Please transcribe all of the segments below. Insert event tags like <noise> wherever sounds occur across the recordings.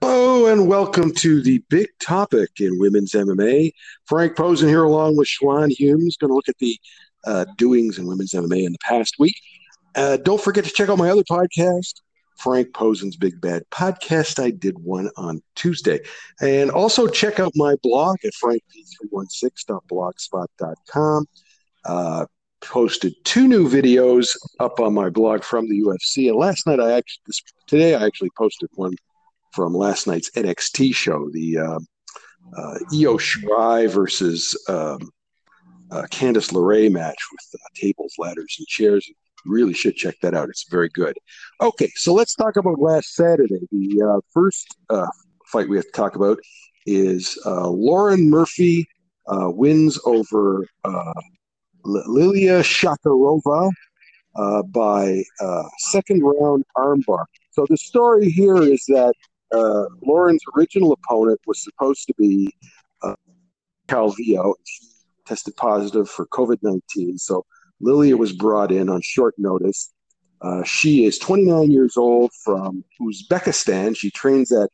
Hello and welcome to the big topic in women's MMA. Frank Posen here along with Schwan Humes, going to look at the uh, doings in women's MMA in the past week. Uh, don't forget to check out my other podcast, Frank Posen's Big Bad Podcast. I did one on Tuesday. And also check out my blog at frankp316.blogspot.com. Uh, posted two new videos up on my blog from the UFC. And last night I actually, this, today I actually posted one from last night's NXT show, the uh, uh, Io Shirai versus um, uh, Candice LeRae match with uh, tables, ladders, and chairs. You really should check that out. It's very good. Okay, so let's talk about last Saturday. The uh, first uh, fight we have to talk about is uh, Lauren Murphy wins over Lilia Shakarova by second round armbar. So the story here is that uh, Lauren's original opponent was supposed to be uh, Calvillo. She tested positive for COVID 19. So Lilia was brought in on short notice. Uh, she is 29 years old from Uzbekistan. She trains at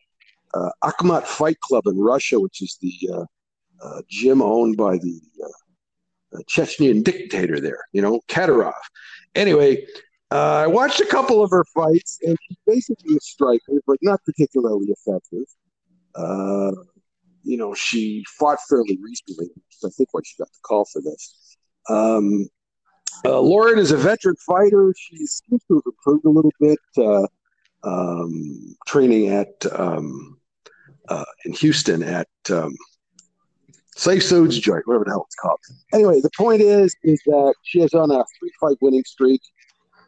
uh, Akhmat Fight Club in Russia, which is the uh, uh, gym owned by the Chechnyan dictator there, you know, Kadyrov. Anyway, uh, I watched a couple of her fights, and she's basically a striker, but not particularly effective. Uh, you know, she fought fairly recently. I think why she got the call for this. Um, uh, Lauren is a veteran fighter. She seems to have improved a little bit, uh, um, training at um, uh, in Houston at um, Safe Foods Joint, whatever the hell it's called. Anyway, the point is, is that she is on a three-fight winning streak.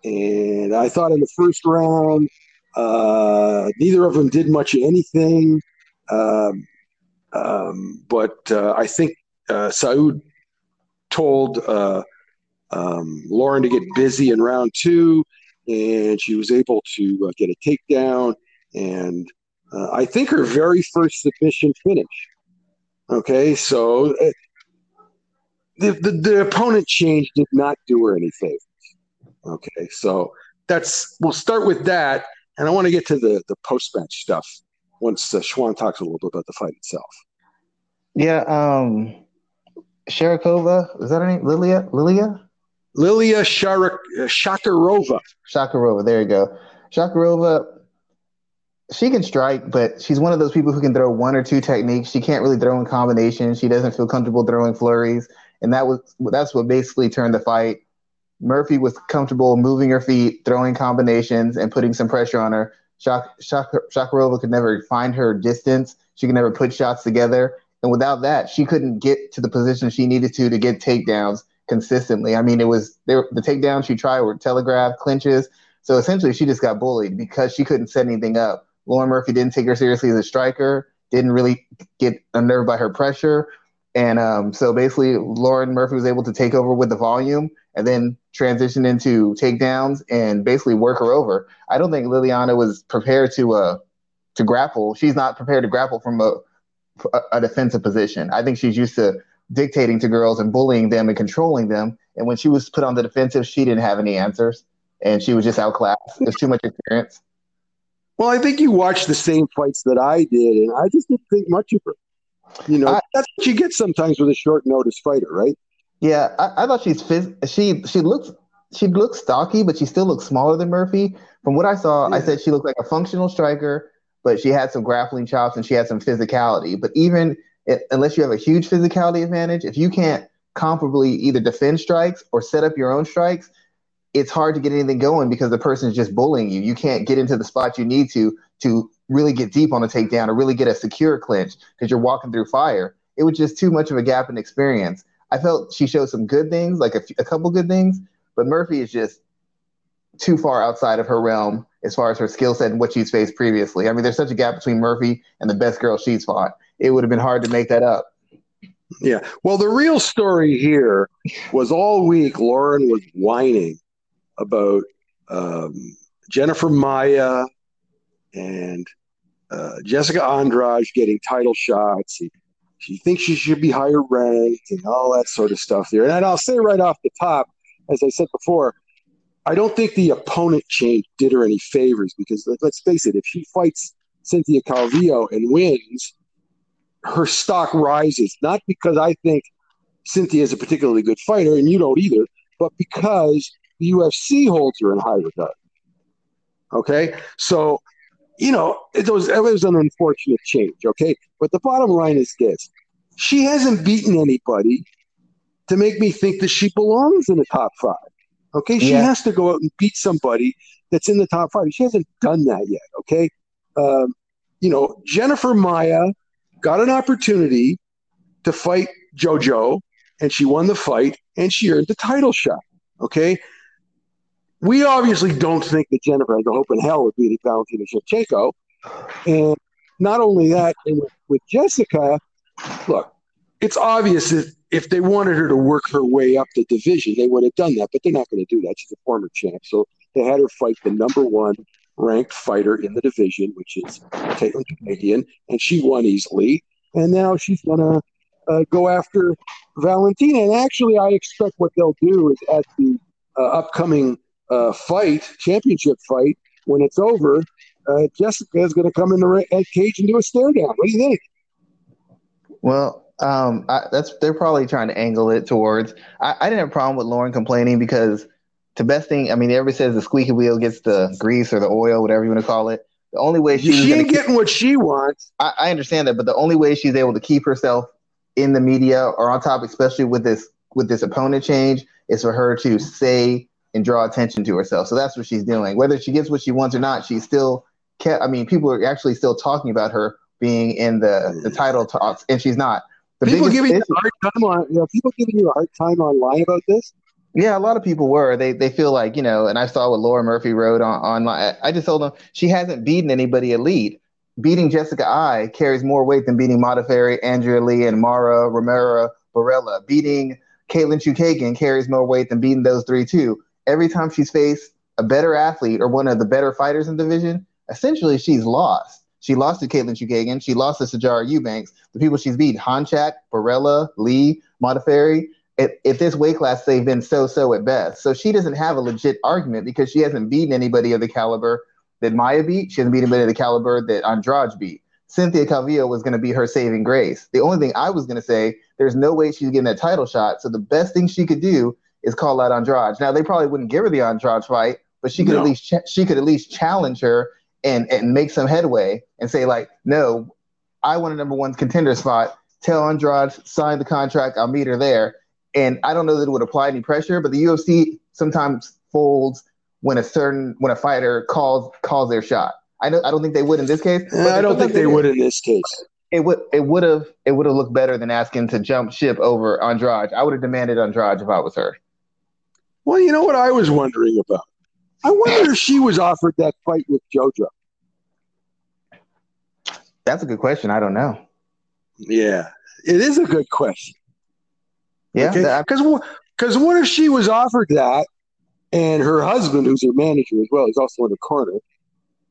And I thought in the first round, uh, neither of them did much of anything. Um, um, but uh, I think uh, Saud told uh, um, Lauren to get busy in round two, and she was able to uh, get a takedown. And uh, I think her very first submission finish. Okay, so uh, the, the, the opponent change did not do her any favors. Okay, so that's we'll start with that, and I want to get to the the post match stuff once uh, Schwan talks a little bit about the fight itself. Yeah, um, Sharakova is that her name? Lilia, Lilia, Lilia Sharak, uh, Shakarova. Shakarova. There you go, Shakarova. She can strike, but she's one of those people who can throw one or two techniques. She can't really throw in combinations. She doesn't feel comfortable throwing flurries, and that was that's what basically turned the fight Murphy was comfortable moving her feet, throwing combinations, and putting some pressure on her. Shak- Shak- Shakarova could never find her distance. She could never put shots together. And without that, she couldn't get to the position she needed to to get takedowns consistently. I mean, it was were, the takedowns she tried were telegraph clinches. So essentially, she just got bullied because she couldn't set anything up. Lauren Murphy didn't take her seriously as a striker, didn't really get unnerved by her pressure. And um, so basically, Lauren Murphy was able to take over with the volume and then transition into takedowns and basically work her over. I don't think Liliana was prepared to uh, to grapple. She's not prepared to grapple from a, a defensive position. I think she's used to dictating to girls and bullying them and controlling them. And when she was put on the defensive, she didn't have any answers, and she was just outclassed. There's too much experience. Well, I think you watched the same fights that I did, and I just didn't think much of her. You know, I, that's what you get sometimes with a short notice fighter, right? Yeah, I, I thought she's phys- she she looks she looks stocky, but she still looks smaller than Murphy. From what I saw, yeah. I said she looked like a functional striker, but she had some grappling chops and she had some physicality. But even it, unless you have a huge physicality advantage, if you can't comparably either defend strikes or set up your own strikes, it's hard to get anything going because the person is just bullying you. You can't get into the spot you need to to really get deep on a takedown or really get a secure clinch because you're walking through fire. It was just too much of a gap in experience. I felt she showed some good things, like a, a couple good things, but Murphy is just too far outside of her realm as far as her skill set and what she's faced previously. I mean, there's such a gap between Murphy and the best girl she's fought. It would have been hard to make that up. Yeah. Well, the real story here was all week Lauren was whining about um, Jennifer Maia and uh, Jessica Andrade getting title shots. She thinks she should be higher ranked and all that sort of stuff there. And I'll say right off the top, as I said before, I don't think the opponent change did her any favors because let's face it, if she fights Cynthia Calvillo and wins, her stock rises. Not because I think Cynthia is a particularly good fighter, and you don't either, but because the UFC holds her in high regard. Okay, so you know it was it was an unfortunate change. Okay, but the bottom line is this: she hasn't beaten anybody to make me think that she belongs in the top five. Okay, she yeah. has to go out and beat somebody that's in the top five. She hasn't done that yet. Okay, um, you know Jennifer Maia got an opportunity to fight JoJo, and she won the fight, and she earned the title shot. Okay, we obviously don't think that Jennifer a hope in hell of beating Valentina Shevchenko. And not only that, with, with Jessica, look, it's obvious that if they wanted her to work her way up the division, they would have done that, but they're not going to do that. She's a former champ. So they had her fight the number one ranked fighter in the division, which is Katlyn Chookagian, and she won easily. And now she's going to uh, go after Valentina. And actually, I expect what they'll do is at the uh, upcoming uh, fight, championship fight, when it's over, uh, Jessica is going to come in the cage and do a stare down. What do you think? Well, um, I, that's they're probably trying to angle it towards. I, I, didn't have a problem with Lauren complaining because the best thing. I mean, everybody says the squeaky wheel gets the grease or the oil, whatever you want to call it. The only way she, she ain't getting what she wants. I, I understand that, but the only way she's able to keep herself in the media or on top, especially with this with this opponent change, is for her to say and draw attention to herself. So that's what she's doing. Whether she gets what she wants or not, she's still kept. I mean, people are actually still talking about her being in the the title talks, and she's not. The people giving you a hard time on, you know, people giving you a hard time online about this. Yeah, a lot of people were. They they feel like you know, and I saw what Laura Murphy wrote on online. I just told them she hasn't beaten anybody elite. Beating Jessica Eye carries more weight than beating Modafferi, Andrea Lee, and Mara Romero Borella. Beating Katlyn Chookagian carries more weight than beating those three too every time she's faced a better athlete or one of the better fighters in the division, essentially she's lost. She lost to Katlyn Chookagian. She lost to Sijara Eubanks. The people she's beat, Honchak, Borella, Lee, Modafferi. At this weight class, they've been so-so at best. So she doesn't have a legit argument because she hasn't beaten anybody of the caliber that Maia beat. She hasn't beaten anybody of the caliber that Andrade beat. Cynthia Calvillo was going to be her saving grace. The only thing I was going to say, there's no way she's getting that title shot. So the best thing she could do is call out Andrade. Now they probably wouldn't give her the Andrade fight, but she could no. at least ch- she could at least challenge her and and make some headway and say like, no, I want a number one contender spot. Tell Andrade sign the contract. I'll meet her there. And I don't know that it would apply any pressure, but the UFC sometimes folds when a certain when a fighter calls calls their shot. I don't I don't think they would in this case. I don't think they, they would in this case it would it would have it would have looked better than asking to jump ship over Andrade. I would have demanded Andrade if I was her. Well, you know what I was wondering about? I wonder if she was offered that fight with JoJo. That's a good question. I don't know. Yeah, it is a good question. Yeah, because okay? because what if she was offered that, and her husband, who's her manager as well, is also in the corner,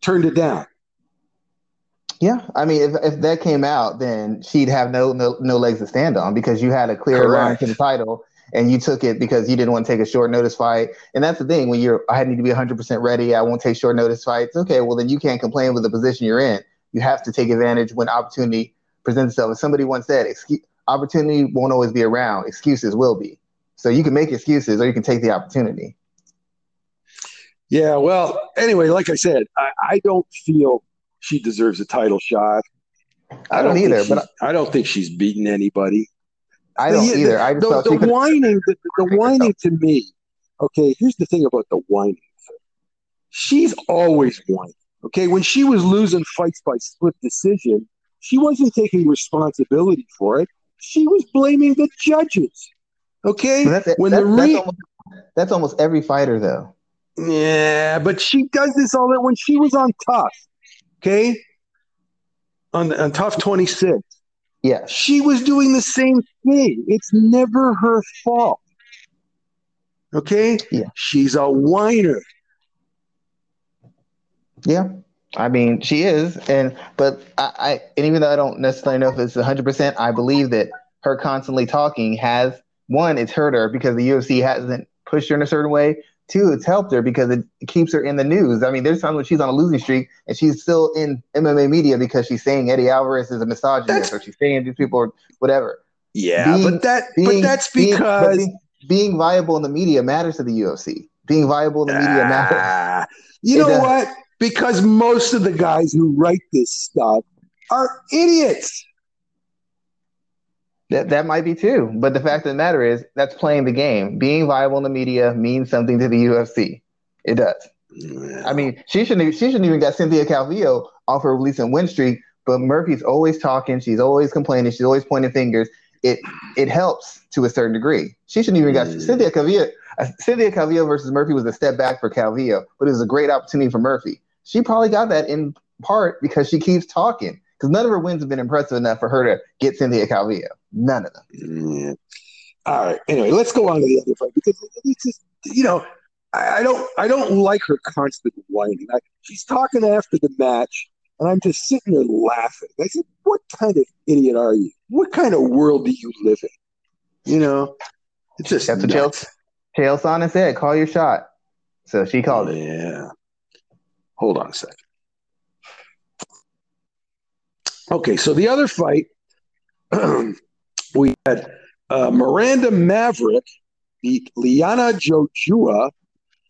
turned it down. Yeah, I mean, if, if that came out, then she'd have no, no no legs to stand on because you had a clear Correct. line to the title, and you took it because you didn't want to take a short notice fight. And that's the thing when you're, I need to be 100% ready. I won't take short notice fights. Okay, well, then you can't complain with the position you're in. You have to take advantage when opportunity presents itself. As somebody once said, excuse, opportunity won't always be around, excuses will be. So you can make excuses or you can take the opportunity. Yeah, well, anyway, like I said, I, I don't feel she deserves a title shot. I, don't, don't either, but I don't think she's beaten anybody. I don't the, either. I the, the, the whining, the, the whining to me. Okay, here's the thing about the whining. She's always whining. Okay, when she was losing fights by split decision, she wasn't taking responsibility for it. She was blaming the judges. Okay, that's, when that's, the re- that's, almost, that's almost every fighter, though. Yeah, but she does this all that when she was on TUF. Okay, on on TUF 26 yeah. She was doing the same thing. It's never her fault. Okay? Yeah. She's a whiner. Yeah. I mean, she is, and but I, I and even though I don't necessarily know if it's hundred percent, I believe that her constantly talking has one, it's hurt her because the UFC hasn't pushed her in a certain way. Too, it's helped her because it keeps her in the news. I mean, there's times when she's on a losing streak and she's still in MMA media because she's saying Eddie Alvarez is a misogynist that's, or she's saying these people are whatever. Yeah, being, but that being, but that's because being, being, viable in the media matters to the UFC. Being viable in the media uh, matters. You know what? Because most of the guys who write this stuff are idiots. That that might be too, but the fact of the matter is that's playing the game. Being viable in the media means something to the UFC. It does. Yeah. I mean, she shouldn't she shouldn't even got Cynthia Calvillo off her recent win streak, but Murphy's always talking. She's always complaining. She's always pointing fingers. It it helps to a certain degree. She shouldn't even got mm. Cynthia Calvillo. Uh, Cynthia Calvillo versus Murphy was a step back for Calvillo, but it was a great opportunity for Murphy. She probably got that in part because she keeps talking because none of her wins have been impressive enough for her to get Cynthia Calvillo. None of them. Yeah. All right. Anyway, let's go on to the other fight because it's just you know I, I don't I don't like her constant whining. I, she's talking after the match, and I'm just sitting there laughing. I said, "What kind of idiot are you? What kind of world do you live in? You know, it's just that's nuts. what Chael Sonnen said. Call your shot. So she called it. Yeah. Hold on a second. Okay, so the other fight, <clears throat> we had uh, Miranda Maverick beat Liana Jojua,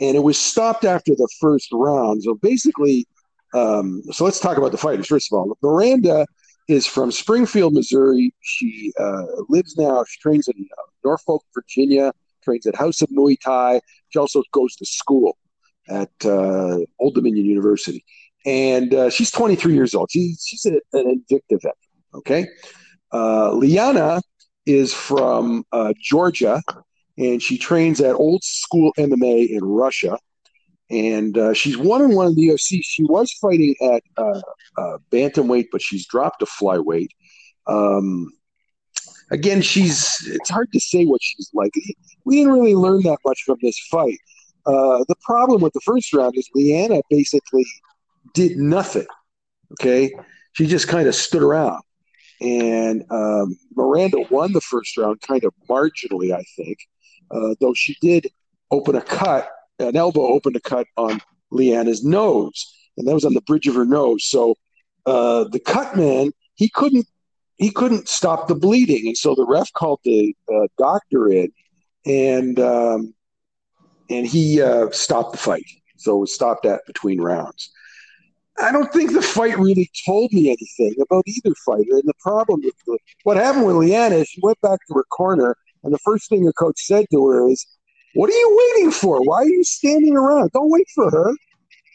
and it was stopped after the first round. So basically, um, so let's talk about the fighters. First of all, Miranda is from Springfield, Missouri. She uh, lives now, she trains in uh, Norfolk, Virginia, trains at House of Muay Thai. She also goes to school at uh, Old Dominion University and uh, she's 23 years old. She's she's an Invicta veteran. Okay, uh, Liana is from uh, Georgia, and she trains at Old School MMA in Russia. And uh, she's one and one in the UFC. She was fighting at uh, uh, bantamweight, but she's dropped to flyweight. Um, again, she's it's hard to say what she's like. We didn't really learn that much from this fight. Uh, the problem with the first round is Liana basically did nothing. Okay. She just kind of stood around. And um, Miranda won the first round kind of marginally, I think, uh, though she did open a cut, an elbow opened a cut on Liana's nose, and that was on the bridge of her nose. So uh, the cut man, he couldn't he couldn't stop the bleeding, and so the ref called the uh, doctor in, and um, and he uh, stopped the fight. So it was stopped at between rounds. I don't think the fight really told me anything about either fighter. And the problem with the, what happened with Liana is she went back to her corner, and the first thing her coach said to her is, "What are you waiting for? Why are you standing around? Don't wait for her."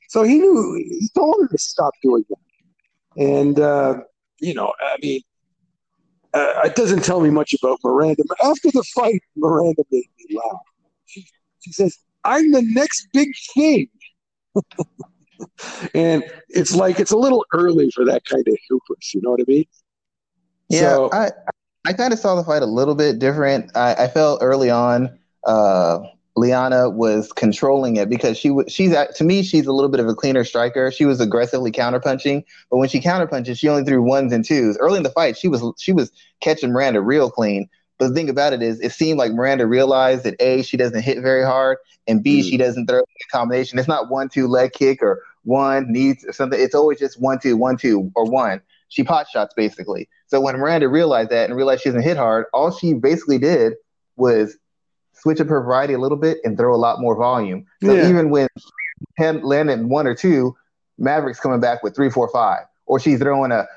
So he knew he told her to stop doing that. And uh, you know, I mean, uh, it doesn't tell me much about Miranda. But after the fight, Miranda made me laugh. She, she says, "I'm the next big thing." <laughs> and it's like it's a little early for that kind of hubris. You know what I mean? Yeah, so, I I kind of saw the fight a little bit different. I, I felt early on uh, Liana was controlling it because she was she's at, to me she's a little bit of a cleaner striker. She was aggressively counterpunching, but when she counterpunches, she only threw ones and twos. Early in the fight, she was she was catching Miranda real clean. But the thing about it is, it seemed like Miranda realized that a she doesn't hit very hard, and b mm. she doesn't throw a combination. It's not one two leg kick or one needs or something. It's always just one, two, one, two, or one. She pot shots basically. So when Miranda realized that and realized she doesn't hit hard, all she basically did was switch up her variety a little bit and throw a lot more volume. So yeah. even when Pen landed one or two, Maverick's coming back with three, four, five, or she's throwing a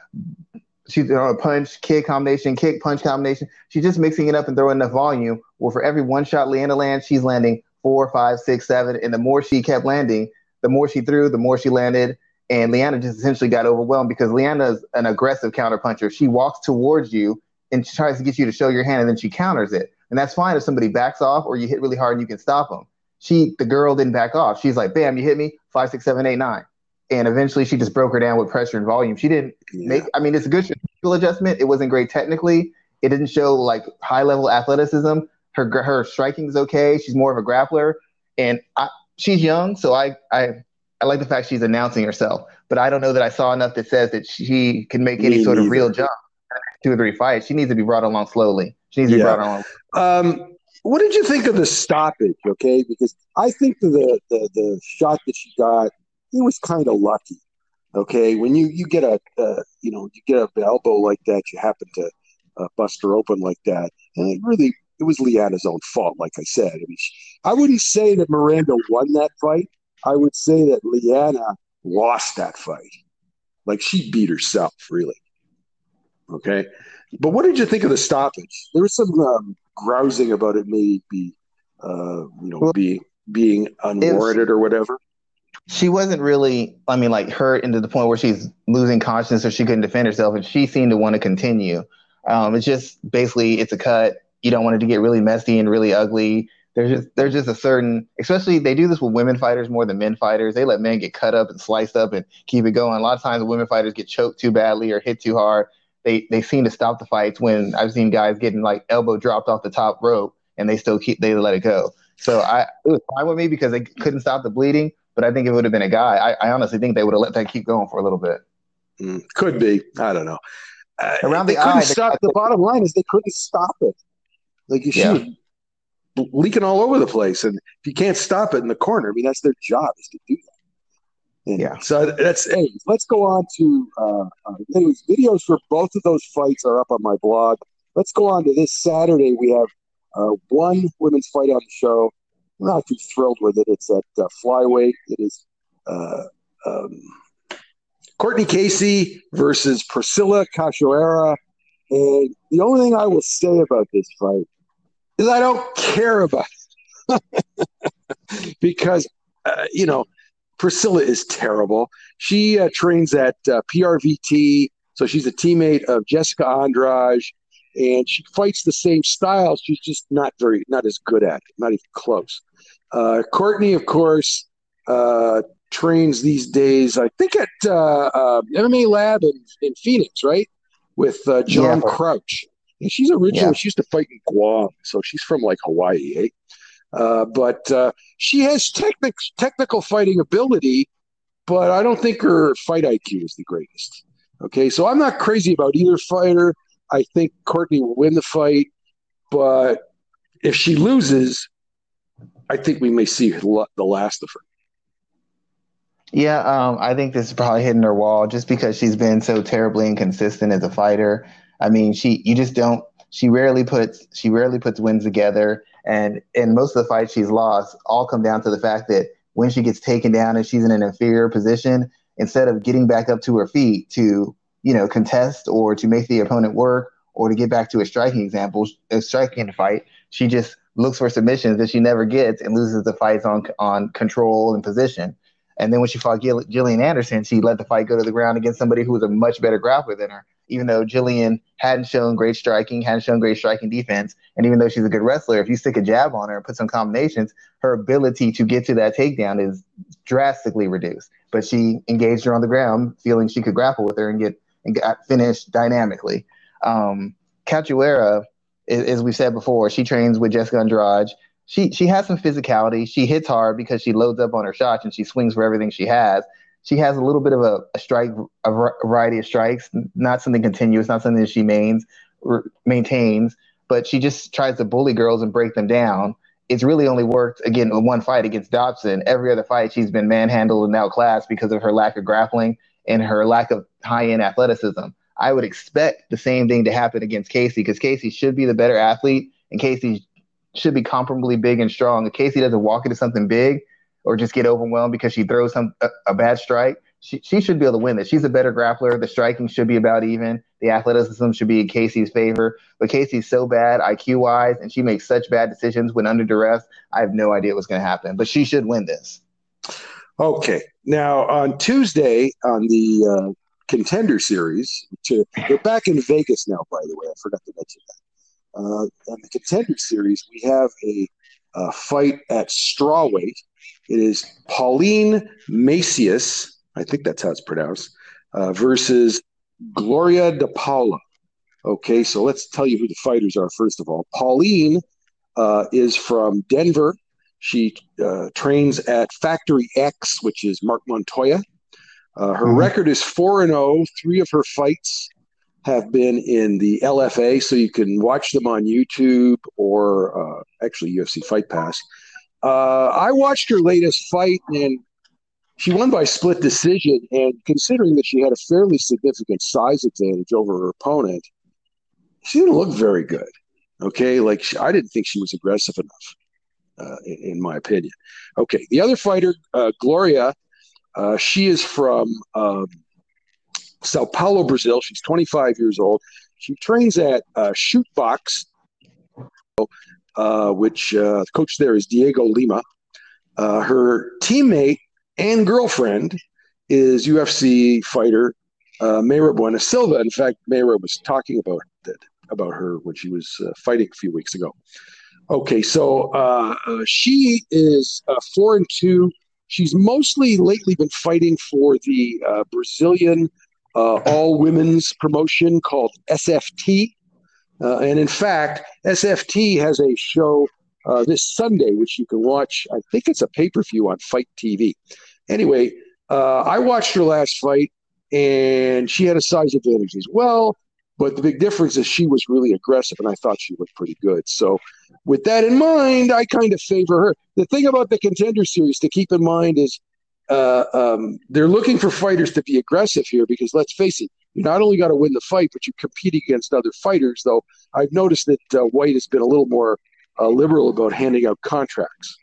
she's a uh, punch, kick combination, kick, punch combination. She's just mixing it up and throwing enough volume. Well, for every one shot Liana lands, she's landing four, five, six, seven, and the more she kept landing, the more she threw, the more she landed. And Liana just essentially got overwhelmed because Liana's an aggressive counterpuncher. She walks towards you and she tries to get you to show your hand and then she counters it. And that's fine if somebody backs off or you hit really hard and you can stop them. She, the girl didn't back off. She's like, bam, you hit me, five, six, seven, eight, nine. And eventually she just broke her down with pressure and volume. She didn't yeah. make, I mean, it's a good adjustment. It wasn't great technically. It didn't show like high level athleticism. Her, her striking is okay. She's more of a grappler. And I, she's young, so I I I like the fact she's announcing herself, but I don't know that I saw enough that says that she can make any Me sort of real jump. Two or three fights, she needs to be brought along slowly. She needs to yeah. be brought along. Um, what did you think of the stoppage? Okay, because I think the the the shot that she got, it was kind of lucky. Okay, when you you get a uh, you know you get a elbow like that, you happen to uh, bust her open like that, and it really it was Liana's own fault. Like I said, I mean, she, I wouldn't say that Miranda won that fight. I would say that Leanna lost that fight. Like she beat herself, really. Okay, but what did you think of the stoppage? There was some um, grousing about it maybe, uh, you know, well, being being unwarranted or whatever she wasn't really, I mean, like hurt into the point where she's losing consciousness or she couldn't defend herself, and she seemed to want to continue. Um, it's just basically it's a cut. You don't want it to get really messy and really ugly. There's just there's just a certain, especially they do this with women fighters more than men fighters. They let men get cut up and sliced up and keep it going. A lot of times, women fighters get choked too badly or hit too hard. They they seem to stop the fights when I've seen guys getting like elbow dropped off the top rope and they still keep they let it go. So I it was fine with me because they couldn't stop the bleeding. But I think if it would have been a guy, I, I honestly think they would have let that keep going for a little bit. Mm, could be. I don't know. Uh, Around the eye, stop. The, the bottom line is they couldn't stop it. Like you yeah. see, leaking all over the place, and if you can't stop it in the corner, I mean that's their job is to do that. And yeah. So that's hey, let's go on to uh, uh, anyways. Videos for both of those fights are up on my blog. Let's go on to this Saturday. We have uh, one women's fight on the show Not too thrilled with it. It's at uh, flyweight. It is uh, um, Courtney Casey versus Priscilla Cachoeira. And the only thing I will say about this fight is I don't care about it <laughs> because, uh, you know, Priscilla is terrible. She uh, trains at uh, PRVT, so she's a teammate of Jessica Andrade and she fights the same style. She's just not very, not as good at it, not even close. Uh, Courtney, of course, uh, trains these days. I think at uh, uh MMA Lab in, in Phoenix, right, with uh, John yeah. Crouch. And she's originally yeah. she used to fight in Guam, so she's from like Hawaii, eh? Uh, but she has technic- technical fighting ability, but I don't think her fight IQ is the greatest. Okay, so I'm not crazy about either fighter. I think Courtney will win the fight, but if she loses, I think we may see the last of her. Yeah, um, I think this is probably hitting her wall just because she's been so terribly inconsistent as a fighter. I mean, she you just don't. She rarely puts she rarely puts wins together, and and most of the fights she's lost, all come down to the fact that when she gets taken down and she's in an inferior position, instead of getting back up to her feet to you know, contest or to make the opponent work or to get back to a striking example, a striking fight, she just looks for submissions that she never gets and loses the fights on on control and position. And then when she fought Gill- Jillian Anderson, she let the fight go to the ground against somebody who was a much better grappler than her. Even though Jillian hadn't shown great striking, hadn't shown great striking defense, and even though she's a good wrestler, if you stick a jab on her and put some combinations, her ability to get to that takedown is drastically reduced. But she engaged her on the ground, feeling she could grapple with her and get and got finished dynamically. Um, Cachoeira, as we said before, she trains with Jessica Andrade. She she has some physicality. She hits hard because she loads up on her shots and she swings for everything she has. She has a little bit of a, a strike, a variety of strikes, not something continuous, not something that she mains, maintains, but she just tries to bully girls and break them down. It's really only worked again in one fight against Dobson. Every other fight, she's been manhandled and outclassed because of her lack of grappling and her lack of high end athleticism. I would expect the same thing to happen against Casey because Casey should be the better athlete and Casey should be comparably big and strong. If Casey doesn't walk into something big or just get overwhelmed because she throws some a, a bad strike, she, she should be able to win this. She's a better grappler. The striking should be about even. The athleticism should be in Casey's favor. But Casey's so bad IQ wise, and she makes such bad decisions when under duress. I have no idea what's going to happen. But she should win this. Okay. Now on Tuesday on the uh, contender series, to, they're back in Vegas now. By the way, I forgot to mention that. Uh, on the contender series, we have a, a fight at strawweight. It is Pauline Macias, I think that's how it's pronounced, uh, versus Gloria De Paula. Okay, so let's tell you who the fighters are first of all. Pauline uh, is from Denver, she uh, trains at Factory X, which is Marc Montoya. Uh, her mm-hmm. record is 4 and 0. Three of her fights have been in the LFA, so you can watch them on YouTube or uh, actually UFC Fight Pass. Uh, I watched her latest fight, and she won by split decision. And considering that she had a fairly significant size advantage over her opponent, she didn't look very good. Okay, like she, I didn't think she was aggressive enough, uh, in, my opinion. Okay, the other fighter, uh, Gloria, uh, she is from um, Sao Paulo, Brazil. She's 25 years old. She trains at uh, Shoot Box, uh, which uh, the coach there is Diego Lima. Uh, her teammate and girlfriend is UFC fighter uh, Mayra Bueno Silva. In fact, Mayra was talking about it, about her when she was fighting a few weeks ago. Okay, so uh, uh she is uh, four and two. She's mostly lately been fighting for the uh, Brazilian all women's promotion called SFT. and in fact, SFT has a show this Sunday, which you can watch. I think it's a pay per view on Fight TV. Anyway, uh, I watched her last fight, and she had a size advantage as well. But the big difference is she was really aggressive, and I thought she looked pretty good. So, with that in mind, I kind of favor her. The thing about the contender series to keep in mind is uh, um, they're looking for fighters to be aggressive here because let's face it, you not only got to win the fight, but you compete against other fighters. Though I've noticed that uh, White has been a little more uh, liberal about handing out contracts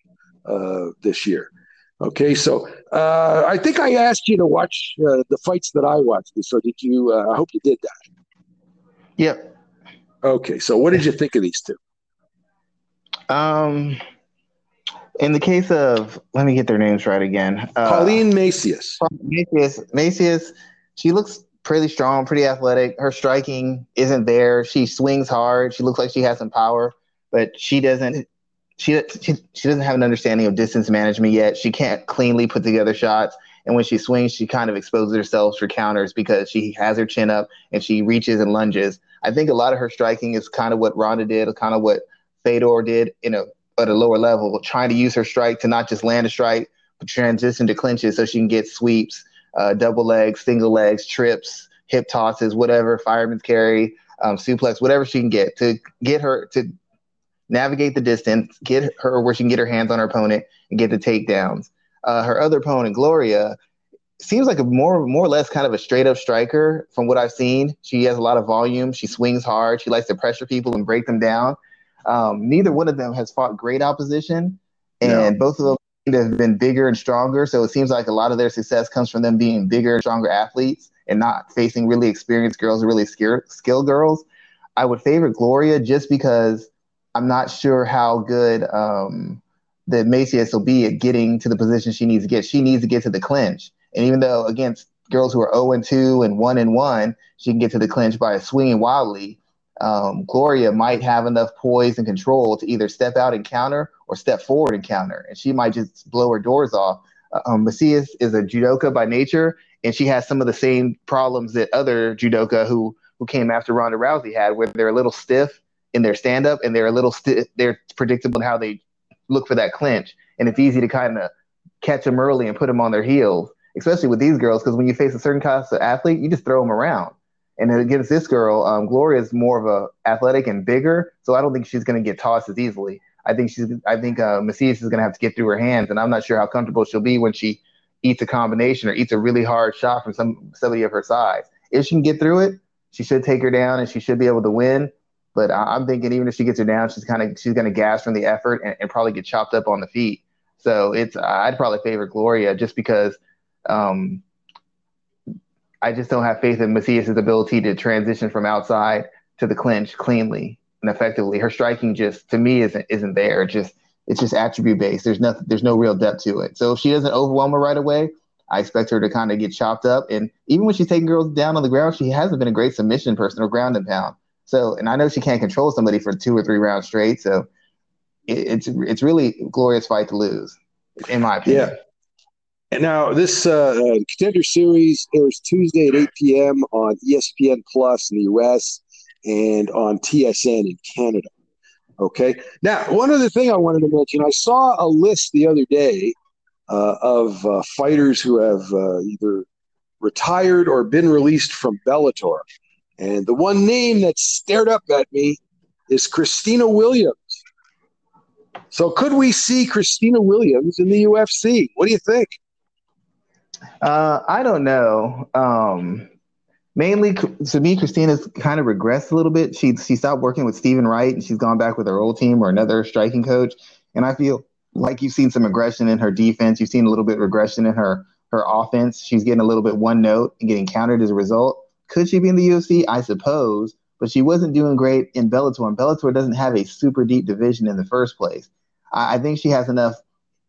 uh, this year. Okay, so uh, I think I asked you to watch uh, the fights that I watched. So did you? I hope you did that. Yep. Okay, so what did you think of these two? Um, in the case of, let me get their names right again. Uh, Pauline Macias. Macias. Macias. She looks pretty strong, pretty athletic. Her striking isn't there. She swings hard. She looks like she has some power, but she doesn't she, she she doesn't have an understanding of distance management yet. She can't cleanly put together shots, and when she swings, she kind of exposes herself for counters because she has her chin up and she reaches and lunges. I think a lot of her striking is kind of what Ronda did, kind of what Fedor did, you know, at a lower level, trying to use her strike to not just land a strike, but transition to clinches so she can get sweeps, uh, double legs, single legs, trips, hip tosses, whatever, fireman's carry, um, suplex, whatever she can get to get her to navigate the distance, get her where she can get her hands on her opponent and get the takedowns. Uh, her other opponent, Gloria, seems like a more more or less kind of a straight up striker from what I've seen. She has a lot of volume. She swings hard. She likes to pressure people and break them down. Um, neither one of them has fought great opposition, and no. both of them have been bigger and stronger. So it seems like a lot of their success comes from them being bigger, stronger athletes and not facing really experienced girls or really skilled girls. I would favor Gloria just because I'm not sure how good um, the Macias will be at getting to the position she needs to get. She needs to get to the clinch. And even though against girls who are 0 and 2 and 1 and 1, she can get to the clinch by swinging wildly. Um, Gloria might have enough poise and control to either step out and counter or step forward and counter, and she might just blow her doors off. Uh, um, Macias is a judoka by nature, and she has some of the same problems that other judoka who who came after Ronda Rousey had, where they're a little stiff in their stand up and they're a little they're predictable in how they look for that clinch. And it's easy to kind of catch them early and put them on their heels especially with these girls because when you face a certain class of athlete you just throw them around. And against this girl um, gloria is more of a athletic and bigger so i don't think she's going to get tossed as easily. I think she's i think uh, macias is going to have to get through her hands and i'm not sure how comfortable she'll be when she eats a combination or eats a really hard shot from some somebody of her size. If she can get through it she should take her down and she should be able to win but I'm thinking even if she gets her down, she's kind of she's going to gas from the effort and, and, probably get chopped up on the feet. So it's I'd probably favor Gloria just because um, I just don't have faith in Macias' ability to transition from outside to the clinch cleanly and effectively. Her striking just to me isn't isn't there. It just it's just attribute based. There's nothing. There's no real depth to it. So if she doesn't overwhelm her right away, I expect her to kind of get chopped up. And even when she's taking girls down on the ground, she hasn't been a great submission person or ground and pound. So, and I know she can't control somebody for two or three rounds straight. So, it, it's it's really Gloria's fight to lose, in my opinion. Yeah. And now this uh, contender series airs Tuesday at 8 p.m. on ESPN Plus in the U.S. and on TSN in Canada. Okay. Now, one other thing I wanted to mention: I saw a list the other day uh, of uh, fighters who have uh, either retired or been released from Bellator. And the one name that stared up at me is Kristina Williams. So could we see Kristina Williams in the UFC? What do you think? Uh, I don't know. Um, mainly to me, Kristina's kind of regressed a little bit. She she stopped working with Stephen Wright and she's gone back with her old team or another striking coach. And I feel like you've seen some aggression in her defense. You've seen a little bit of regression in her her offense. She's getting a little bit one note and getting countered as a result. Could she be in the UFC? I suppose, but she wasn't doing great in Bellator. And Bellator doesn't have a super deep division in the first place. I, I think she has enough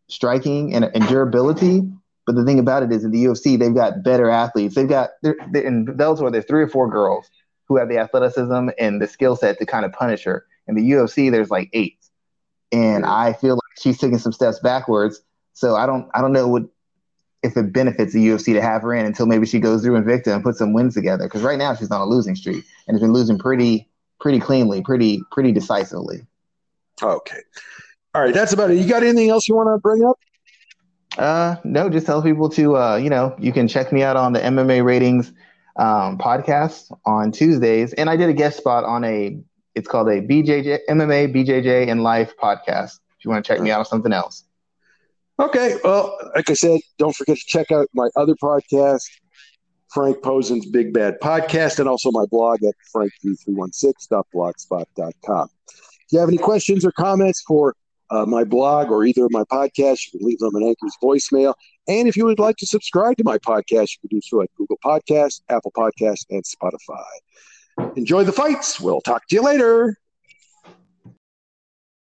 striking and, and durability. But the thing about it is, in the UFC, they've got better athletes. They've got they're, they're, in Bellator. There's three or four girls who have the athleticism and the skill set to kind of punish her. In the UFC, there's like eight, and I feel like she's taking some steps backwards. So I don't I don't know what if it benefits the UFC to have her in until maybe she goes through Invicta and puts some wins together. Because right now she's on a losing streak and has been losing pretty pretty cleanly, pretty pretty decisively. Okay. All right, that's about it. You got anything else you want to bring up? Uh, no, just tell people to, uh, you know, you can check me out on the MMA ratings um, podcast on Tuesdays, and I did a guest spot on a, it's called a BJJ MMA BJJ in Life podcast. If you want to check me out on something else. Okay, well, like I said, don't forget to check out my other podcast, Frank Posen's Big Bad Podcast, and also my blog at frank3316.blogspot.com. If you have any questions or comments for uh, my blog or either of my podcasts, you can leave them on Anchor's voicemail. And if you would like to subscribe to my podcast, you can do so at Google Podcasts, Apple Podcasts, and Spotify. Enjoy the fights. We'll talk to you later.